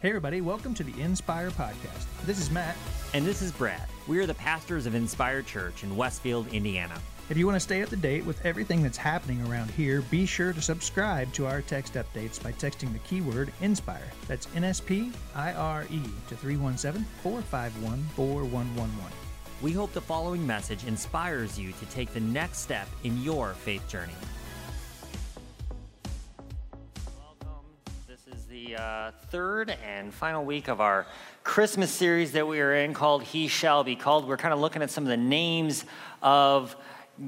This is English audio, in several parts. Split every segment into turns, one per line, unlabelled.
Hey, everybody, welcome to the Inspire Podcast. This is Matt.
And this is Brad. We are the pastors of Inspire Church in Westfield, Indiana.
If you want to stay up to date with everything that's happening around here, be sure to subscribe to our text updates by texting the keyword INSPIRE. That's N S P I R E to 317 451 4111.
We hope the following message inspires you to take the next step in your faith journey. Uh, third and final week of our Christmas series that we are in called He Shall Be Called. We're kind of looking at some of the names of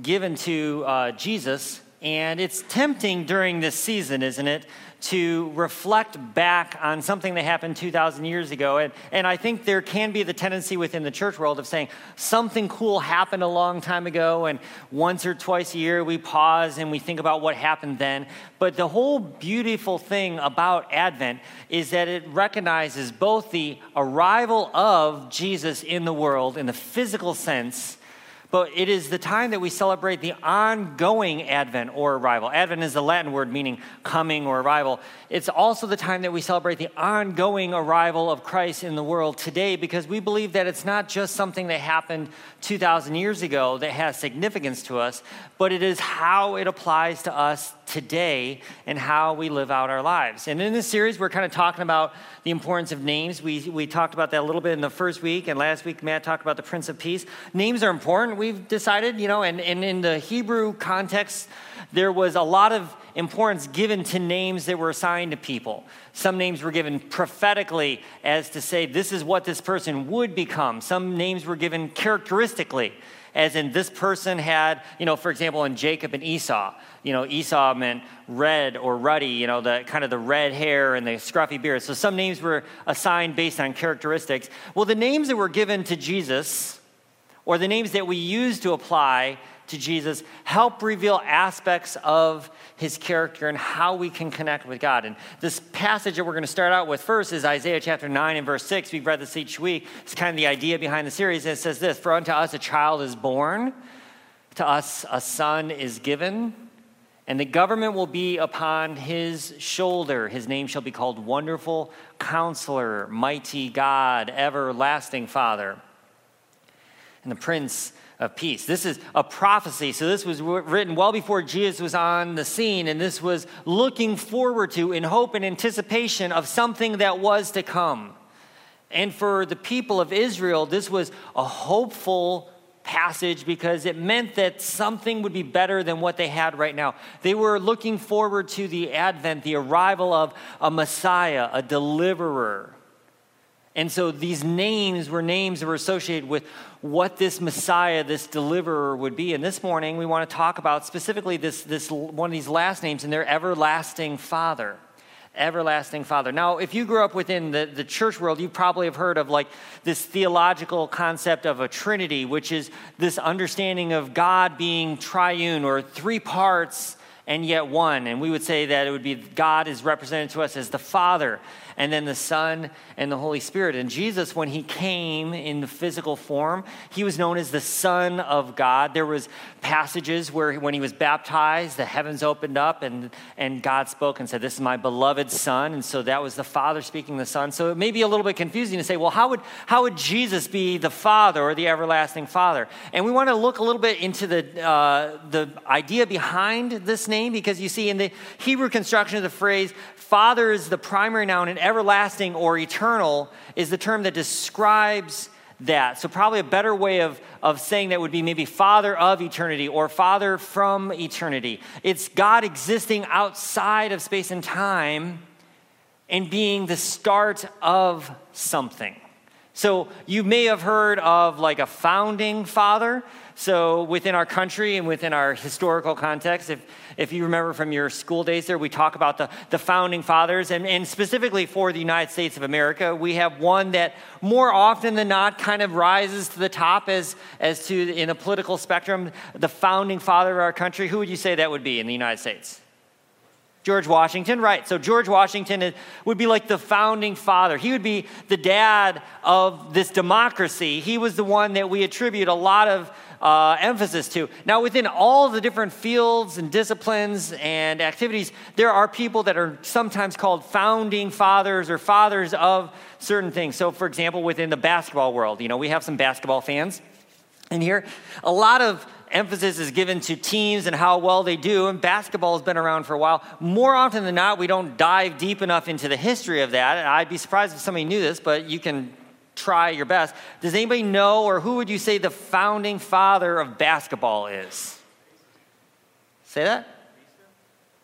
given to uh, Jesus, and it's tempting during this season, isn't it, to reflect back on something that happened 2,000 years ago. And, and I think there can be the tendency within the church world of saying something cool happened a long time ago, and once or twice a year we pause and we think about what happened then. But the whole beautiful thing about Advent is that it recognizes both the arrival of Jesus in the world in the physical sense but it is the time that we celebrate the ongoing Advent or arrival. Advent is the Latin word meaning coming or arrival. It's also the time that we celebrate the ongoing arrival of Christ in the world today because we believe that it's not just something that happened 2,000 years ago that has significance to us, but it is how it applies to us today and how we live out our lives. And in this series, we're kind of talking about the importance of names. We, we talked about that a little bit in the first week, and last week, Matt talked about the Prince of Peace. Names are important, we've decided, you know, and, and in the Hebrew context, there was a lot of importance given to names that were assigned to people. Some names were given prophetically as to say, this is what this person would become. Some names were given characteristically as in this person had, you know, for example, in Jacob and Esau, you know, Esau meant red or ruddy, you know, the kind of the red hair and the scruffy beard. So some names were assigned based on characteristics. Well, the names that were given to Jesus, or the names that we use to apply to Jesus help reveal aspects of his character and how we can connect with God. And this passage that we're going to start out with first is Isaiah chapter 9 and verse 6. We've read this each week. It's kind of the idea behind the series. And it says this For unto us a child is born, to us a son is given. And the government will be upon his shoulder. His name shall be called Wonderful Counselor, Mighty God, Everlasting Father. And the Prince of peace. This is a prophecy. So, this was written well before Jesus was on the scene, and this was looking forward to in hope and anticipation of something that was to come. And for the people of Israel, this was a hopeful passage because it meant that something would be better than what they had right now. They were looking forward to the advent, the arrival of a Messiah, a deliverer. And so these names were names that were associated with what this Messiah, this deliverer would be. And this morning we want to talk about specifically this, this one of these last names and their everlasting father. Everlasting Father. Now, if you grew up within the, the church world, you probably have heard of like this theological concept of a Trinity, which is this understanding of God being triune or three parts and yet one. And we would say that it would be God is represented to us as the Father and then the Son and the Holy Spirit. And Jesus, when he came in the physical form, he was known as the Son of God. There was passages where when he was baptized, the heavens opened up and, and God spoke and said, This is my beloved Son. And so that was the Father speaking the Son. So it may be a little bit confusing to say, well, how would, how would Jesus be the Father or the everlasting Father? And we want to look a little bit into the, uh, the idea behind this name because you see in the Hebrew construction of the phrase, Father is the primary noun, and everlasting or eternal is the term that describes that. So, probably a better way of, of saying that would be maybe Father of eternity or Father from eternity. It's God existing outside of space and time and being the start of something. So, you may have heard of like a founding father. So, within our country and within our historical context, if, if you remember from your school days there, we talk about the, the founding fathers. And, and specifically for the United States of America, we have one that more often than not kind of rises to the top as, as to in a political spectrum, the founding father of our country. Who would you say that would be in the United States? George Washington, right. So George Washington would be like the founding father. He would be the dad of this democracy. He was the one that we attribute a lot of uh, emphasis to. Now, within all the different fields and disciplines and activities, there are people that are sometimes called founding fathers or fathers of certain things. So, for example, within the basketball world, you know, we have some basketball fans in here. A lot of emphasis is given to teams and how well they do, and basketball has been around for a while. More often than not, we don't dive deep enough into the history of that. And I'd be surprised if somebody knew this, but you can try your best. Does anybody know, or who would you say the founding father of basketball is? Say that?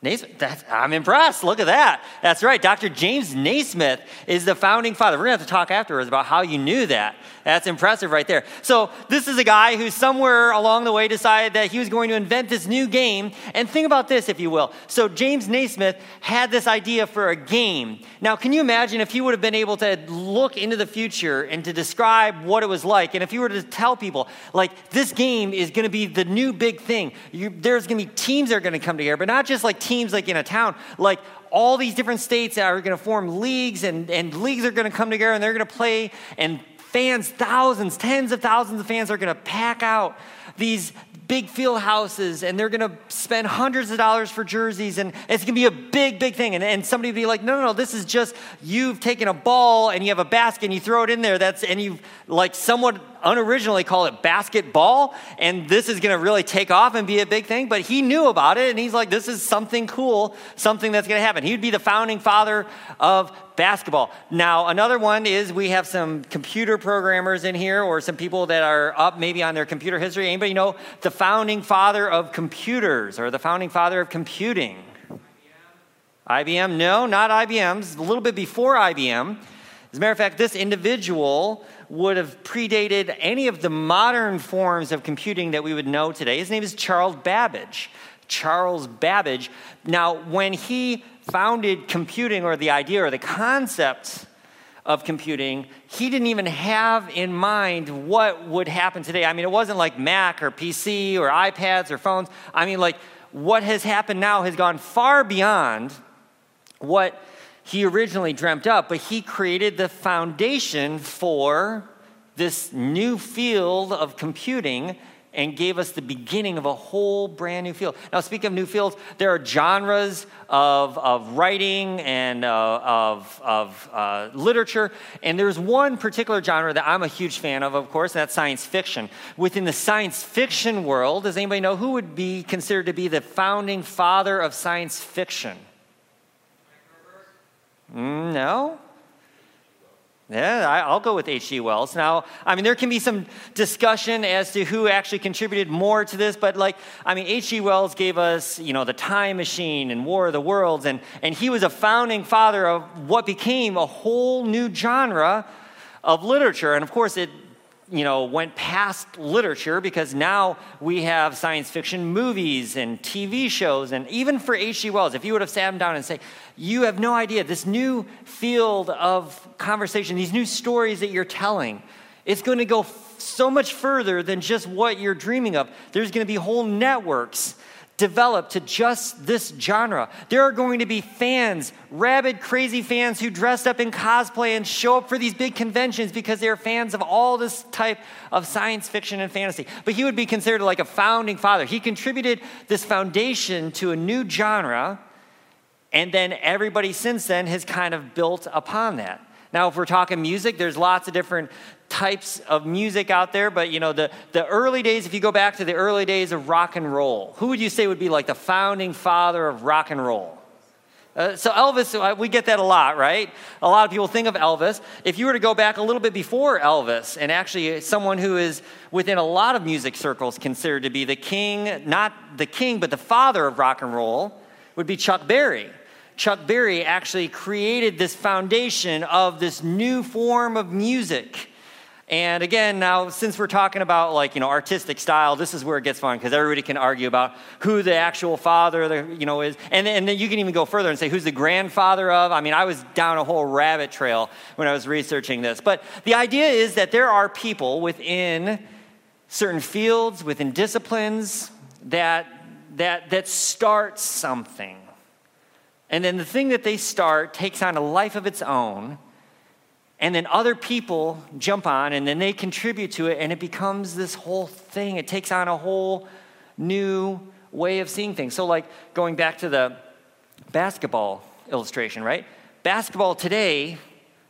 Naismith, that's, I'm impressed. Look at that. That's right. Dr. James Naismith is the founding father. We're going to have to talk afterwards about how you knew that. That's impressive right there. So, this is a guy who somewhere along the way decided that he was going to invent this new game. And think about this, if you will. So, James Naismith had this idea for a game. Now, can you imagine if he would have been able to look into the future and to describe what it was like? And if you were to tell people, like, this game is going to be the new big thing, you, there's going to be teams that are going to come together, but not just like teams like in a town, like all these different states are going to form leagues and, and leagues are going to come together and they're going to play and fans, thousands, tens of thousands of fans are going to pack out these big field houses and they're going to spend hundreds of dollars for jerseys and it's going to be a big, big thing. And, and somebody would be like, no, no, no, this is just you've taken a ball and you have a basket and you throw it in there. That's, and you've like somewhat unoriginally call it basketball. And this is going to really take off and be a big thing. But he knew about it and he's like, this is something cool, something that's going to happen. He'd be the founding father of basketball. Now, another one is we have some computer programmers in here or some people that are up maybe on their computer history. Anybody know the founding father of computers or the founding father of computing? IBM? IBM? No, not IBM's, a little bit before IBM. As a matter of fact, this individual would have predated any of the modern forms of computing that we would know today. His name is Charles Babbage. Charles Babbage. Now, when he founded computing or the idea or the concept of computing, he didn't even have in mind what would happen today. I mean, it wasn't like Mac or PC or iPads or phones. I mean, like, what has happened now has gone far beyond what he originally dreamt up, but he created the foundation for this new field of computing and gave us the beginning of a whole brand new field. Now, speaking of new fields, there are genres of, of writing and uh, of, of uh, literature, and there's one particular genre that I'm a huge fan of, of course, and that's science fiction. Within the science fiction world, does anybody know who would be considered to be the founding father of science fiction? Mm, no? Yeah, I'll go with H.G. Wells. Now, I mean, there can be some discussion as to who actually contributed more to this, but like, I mean, H.G. Wells gave us, you know, The Time Machine and War of the Worlds, and, and he was a founding father of what became a whole new genre of literature. And of course, it you know, went past literature because now we have science fiction movies and TV shows. And even for H.G. Wells, if you would have sat him down and say, You have no idea, this new field of conversation, these new stories that you're telling, it's going to go so much further than just what you're dreaming of. There's going to be whole networks developed to just this genre. There are going to be fans, rabid, crazy fans who dressed up in cosplay and show up for these big conventions because they're fans of all this type of science fiction and fantasy. But he would be considered like a founding father. He contributed this foundation to a new genre, and then everybody since then has kind of built upon that. Now, if we're talking music, there's lots of different types of music out there, but you know, the, the early days, if you go back to the early days of rock and roll, who would you say would be like the founding father of rock and roll? Uh, so Elvis, uh, we get that a lot, right? A lot of people think of Elvis. If you were to go back a little bit before Elvis, and actually someone who is within a lot of music circles considered to be the king, not the king, but the father of rock and roll, would be Chuck Berry. Chuck Berry actually created this foundation of this new form of music. And again, now since we're talking about like you know artistic style, this is where it gets fun because everybody can argue about who the actual father the, you know is, and and then you can even go further and say who's the grandfather of. I mean, I was down a whole rabbit trail when I was researching this, but the idea is that there are people within certain fields, within disciplines that that that start something, and then the thing that they start takes on a life of its own and then other people jump on and then they contribute to it and it becomes this whole thing. It takes on a whole new way of seeing things. So like going back to the basketball illustration right? Basketball today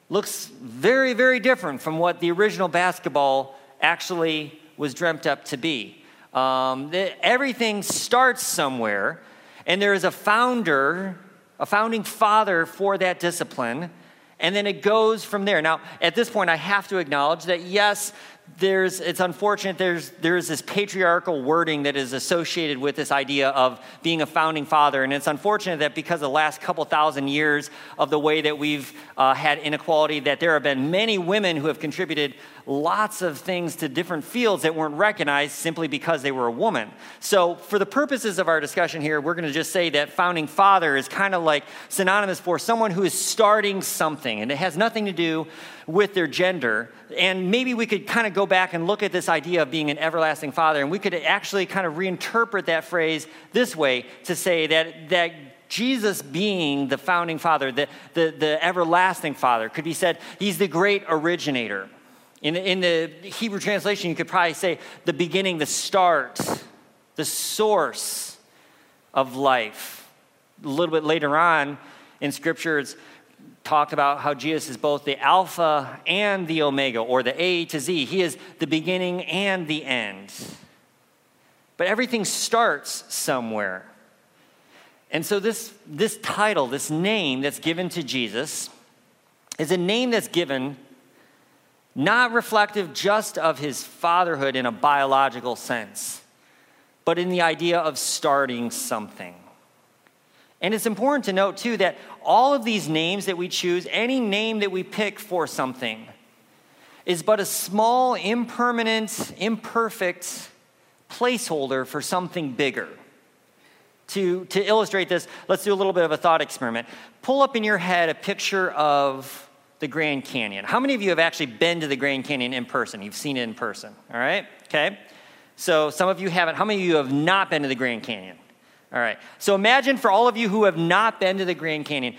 looks very very different from what the original basketball actually was dreamt up to be. Um, the, everything starts somewhere and there is a founder a founding father for that discipline and then it goes from there. Now, at this point, I have to acknowledge that yes, there's, it's unfortunate there's, there's this patriarchal wording that is associated with this idea of being a founding father. And it's unfortunate that because of the last couple thousand years of the way that we've uh, had inequality, that there have been many women who have contributed lots of things to different fields that weren't recognized simply because they were a woman. So, for the purposes of our discussion here, we're going to just say that founding father is kind of like synonymous for someone who is starting something, and it has nothing to do with their gender. And maybe we could kind of go back and look at this idea of being an everlasting father, and we could actually kind of reinterpret that phrase this way to say that, that Jesus being the founding father, the, the, the everlasting father, could be said he's the great originator. In, in the Hebrew translation, you could probably say the beginning, the start, the source of life. A little bit later on in Scripture, it's talked about how Jesus is both the Alpha and the Omega, or the A to Z. He is the beginning and the end. But everything starts somewhere. And so, this, this title, this name that's given to Jesus, is a name that's given not reflective just of his fatherhood in a biological sense, but in the idea of starting something. And it's important to note, too, that all of these names that we choose, any name that we pick for something, is but a small, impermanent, imperfect placeholder for something bigger. To, to illustrate this, let's do a little bit of a thought experiment. Pull up in your head a picture of the Grand Canyon. How many of you have actually been to the Grand Canyon in person? You've seen it in person, all right? Okay. So some of you haven't. How many of you have not been to the Grand Canyon? All right. So imagine for all of you who have not been to the Grand Canyon,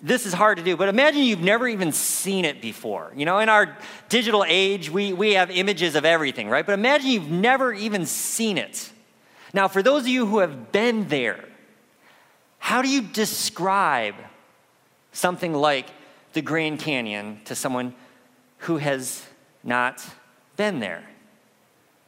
this is hard to do, but imagine you've never even seen it before. You know, in our digital age, we, we have images of everything, right? But imagine you've never even seen it. Now, for those of you who have been there, how do you describe something like the Grand Canyon to someone who has not been there?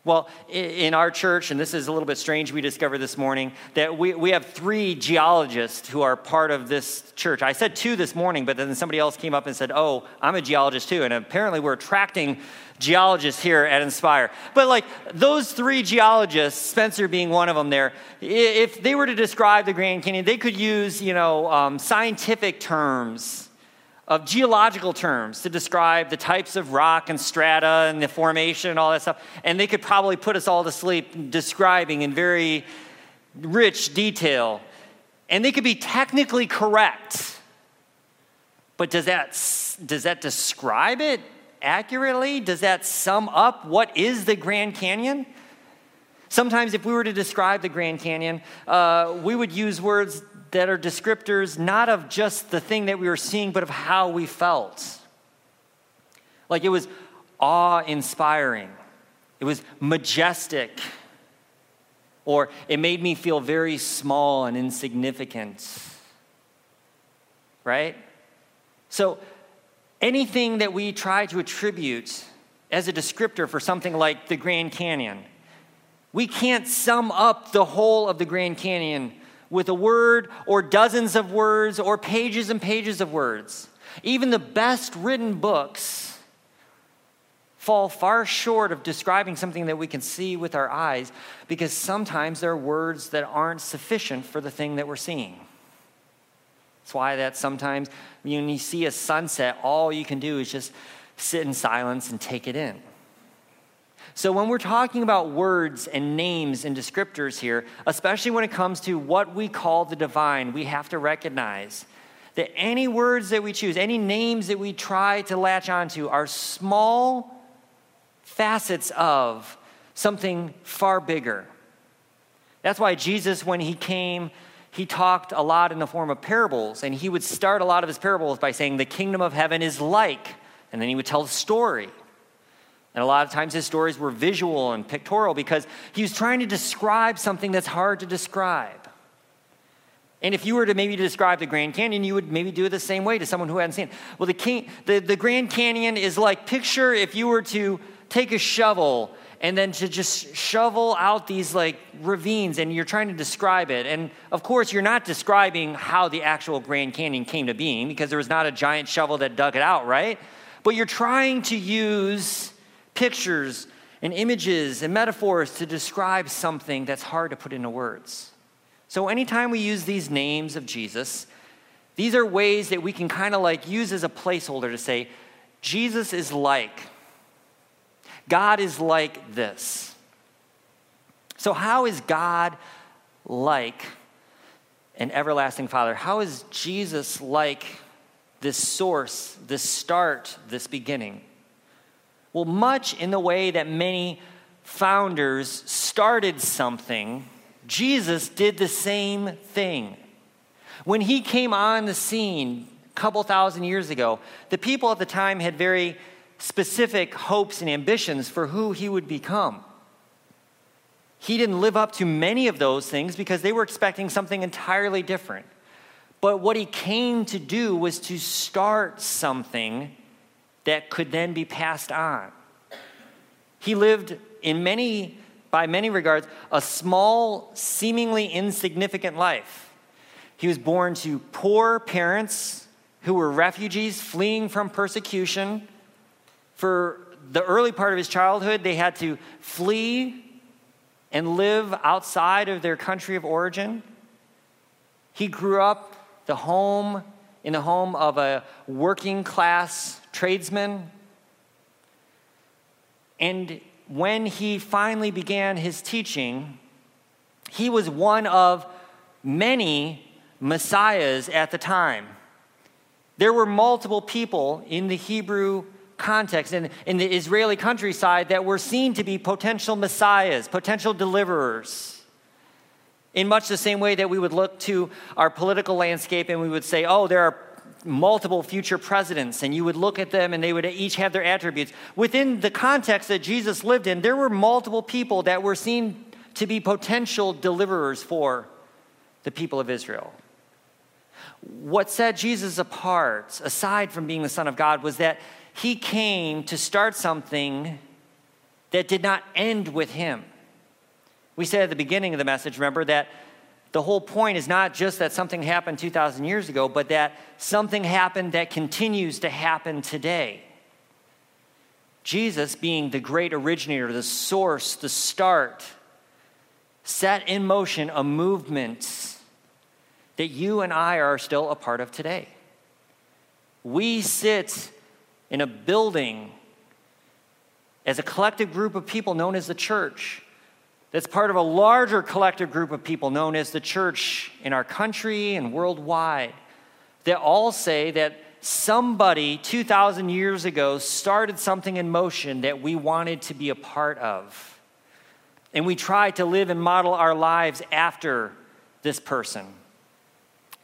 Well, in our church, and this is a little bit strange, we discovered this morning that we, we have three geologists who are part of this church. I said two this morning, but then somebody else came up and said, Oh, I'm a geologist too. And apparently we're attracting geologists here at Inspire. But like those three geologists, Spencer being one of them there, if they were to describe the Grand Canyon, they could use, you know, um, scientific terms of geological terms to describe the types of rock and strata and the formation and all that stuff. And they could probably put us all to sleep describing in very rich detail. And they could be technically correct. But does that, does that describe it accurately? Does that sum up what is the Grand Canyon? Sometimes, if we were to describe the Grand Canyon, uh, we would use words that are descriptors not of just the thing that we were seeing, but of how we felt. Like it was awe inspiring, it was majestic, or it made me feel very small and insignificant. Right? So, anything that we try to attribute as a descriptor for something like the Grand Canyon, we can't sum up the whole of the Grand Canyon with a word or dozens of words or pages and pages of words. Even the best written books fall far short of describing something that we can see with our eyes because sometimes there are words that aren't sufficient for the thing that we're seeing. That's why that sometimes when you see a sunset, all you can do is just sit in silence and take it in. So, when we're talking about words and names and descriptors here, especially when it comes to what we call the divine, we have to recognize that any words that we choose, any names that we try to latch onto, are small facets of something far bigger. That's why Jesus, when he came, he talked a lot in the form of parables, and he would start a lot of his parables by saying, The kingdom of heaven is like And then he would tell the story. And a lot of times his stories were visual and pictorial because he was trying to describe something that's hard to describe. And if you were to maybe describe the Grand Canyon, you would maybe do it the same way to someone who hadn't seen it. Well, the, the, the Grand Canyon is like picture if you were to take a shovel and then to just shovel out these like ravines and you're trying to describe it. And of course, you're not describing how the actual Grand Canyon came to being because there was not a giant shovel that dug it out, right? But you're trying to use pictures and images and metaphors to describe something that's hard to put into words. So, anytime we use these names of Jesus, these are ways that we can kind of like use as a placeholder to say, Jesus is like, God is like this. So, how is God like an everlasting Father? How is Jesus like this source, this start, this beginning? Well, much in the way that many founders started something Jesus did the same thing. When he came on the scene a couple thousand years ago, the people at the time had very specific hopes and ambitions for who he would become. He didn't live up to many of those things because they were expecting something entirely different. But what he came to do was to start something that could then be passed on. He lived in many by many regards, a small, seemingly insignificant life. He was born to poor parents who were refugees fleeing from persecution. For the early part of his childhood, they had to flee and live outside of their country of origin. He grew up the home in the home of a working class tradesman. And when he finally began his teaching, he was one of many messiahs at the time. There were multiple people in the Hebrew context and in the Israeli countryside that were seen to be potential messiahs, potential deliverers. In much the same way that we would look to our political landscape and we would say, oh, there are multiple future presidents, and you would look at them and they would each have their attributes. Within the context that Jesus lived in, there were multiple people that were seen to be potential deliverers for the people of Israel. What set Jesus apart, aside from being the Son of God, was that he came to start something that did not end with him. We said at the beginning of the message, remember, that the whole point is not just that something happened 2,000 years ago, but that something happened that continues to happen today. Jesus, being the great originator, the source, the start, set in motion a movement that you and I are still a part of today. We sit in a building as a collective group of people known as the church that's part of a larger collective group of people known as the church in our country and worldwide that all say that somebody 2,000 years ago started something in motion that we wanted to be a part of. And we try to live and model our lives after this person.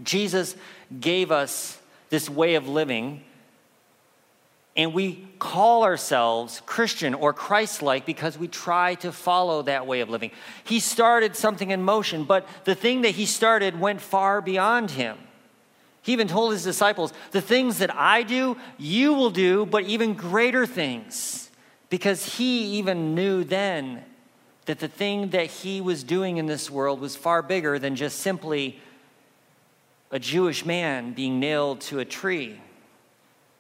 Jesus gave us this way of living and we call ourselves Christian or Christ like because we try to follow that way of living. He started something in motion, but the thing that he started went far beyond him. He even told his disciples, The things that I do, you will do, but even greater things. Because he even knew then that the thing that he was doing in this world was far bigger than just simply a Jewish man being nailed to a tree.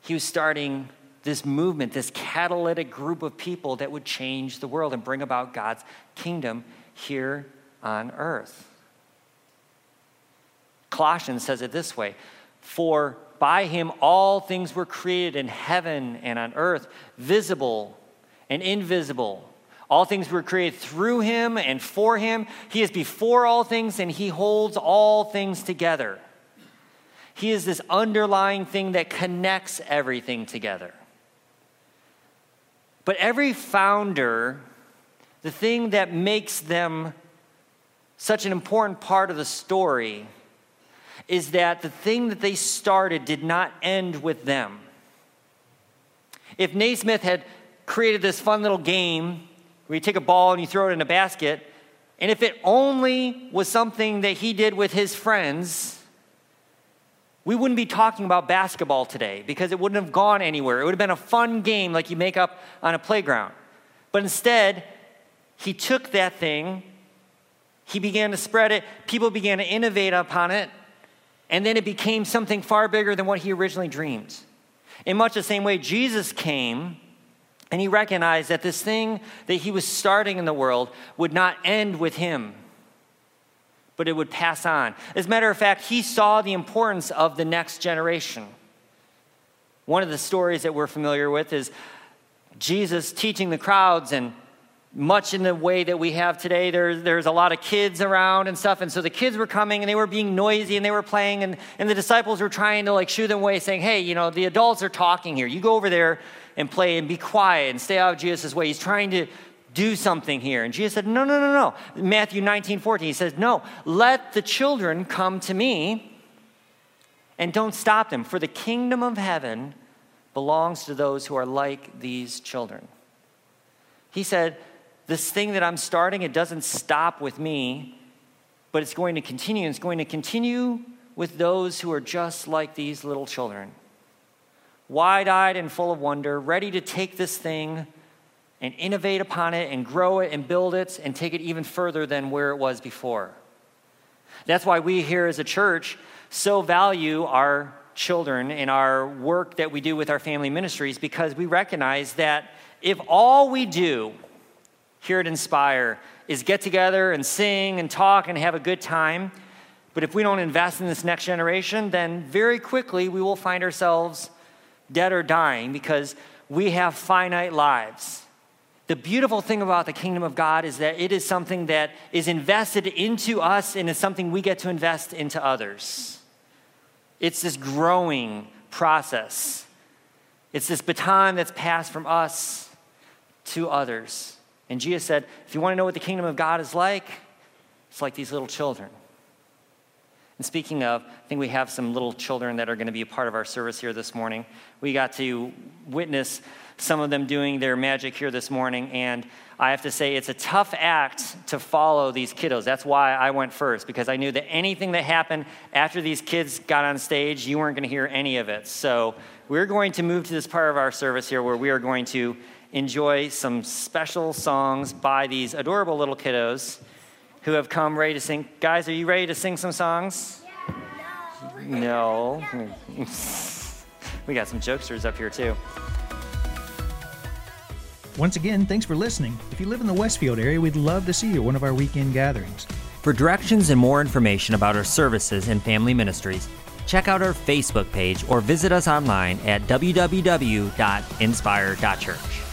He was starting this movement, this catalytic group of people that would change the world and bring about God's kingdom here on earth. Colossians says it this way For by him all things were created in heaven and on earth, visible and invisible. All things were created through him and for him. He is before all things and he holds all things together. He is this underlying thing that connects everything together. But every founder, the thing that makes them such an important part of the story is that the thing that they started did not end with them. If Naismith had created this fun little game where you take a ball and you throw it in a basket, and if it only was something that he did with his friends, we wouldn't be talking about basketball today because it wouldn't have gone anywhere. It would have been a fun game like you make up on a playground. But instead, he took that thing, he began to spread it, people began to innovate upon it, and then it became something far bigger than what he originally dreamed. In much the same way, Jesus came and he recognized that this thing that he was starting in the world would not end with him, but it would pass on. As a matter of fact, he saw the importance of the next generation. One of the stories that we're familiar with is Jesus teaching the crowds and much in the way that we have today. There, there's a lot of kids around and stuff. And so the kids were coming and they were being noisy and they were playing. And, and the disciples were trying to like shoo them away, saying, Hey, you know, the adults are talking here. You go over there and play and be quiet and stay out of Jesus' way. He's trying to do something here. And Jesus said, No, no, no, no. Matthew 19, 14, he says, No, let the children come to me and don't stop them, for the kingdom of heaven belongs to those who are like these children. He said, this thing that I'm starting, it doesn't stop with me, but it's going to continue. It's going to continue with those who are just like these little children. Wide eyed and full of wonder, ready to take this thing and innovate upon it and grow it and build it and take it even further than where it was before. That's why we here as a church so value our children and our work that we do with our family ministries because we recognize that if all we do here at Inspire is get together and sing and talk and have a good time. But if we don't invest in this next generation, then very quickly we will find ourselves dead or dying because we have finite lives. The beautiful thing about the kingdom of God is that it is something that is invested into us and is something we get to invest into others. It's this growing process. It's this baton that's passed from us to others. And Jesus said, if you want to know what the kingdom of God is like, it's like these little children. And speaking of, I think we have some little children that are going to be a part of our service here this morning. We got to witness some of them doing their magic here this morning, and I have to say it's a tough act to follow these kiddos. That's why I went first, because I knew that anything that happened after these kids got on stage, you weren't going to hear any of it. So we're going to move to this part of our service here where we are going to enjoy some special songs by these adorable little kiddos who have come ready to sing. Guys, are you ready to sing some songs? no. no. we got some jokesters up here, too.
Once again, thanks for listening. If you live in the Westfield area, we'd love to see you at one of our weekend gatherings.
For directions and more information about our services and family ministries, check out our Facebook page or visit us online at www.inspire.church.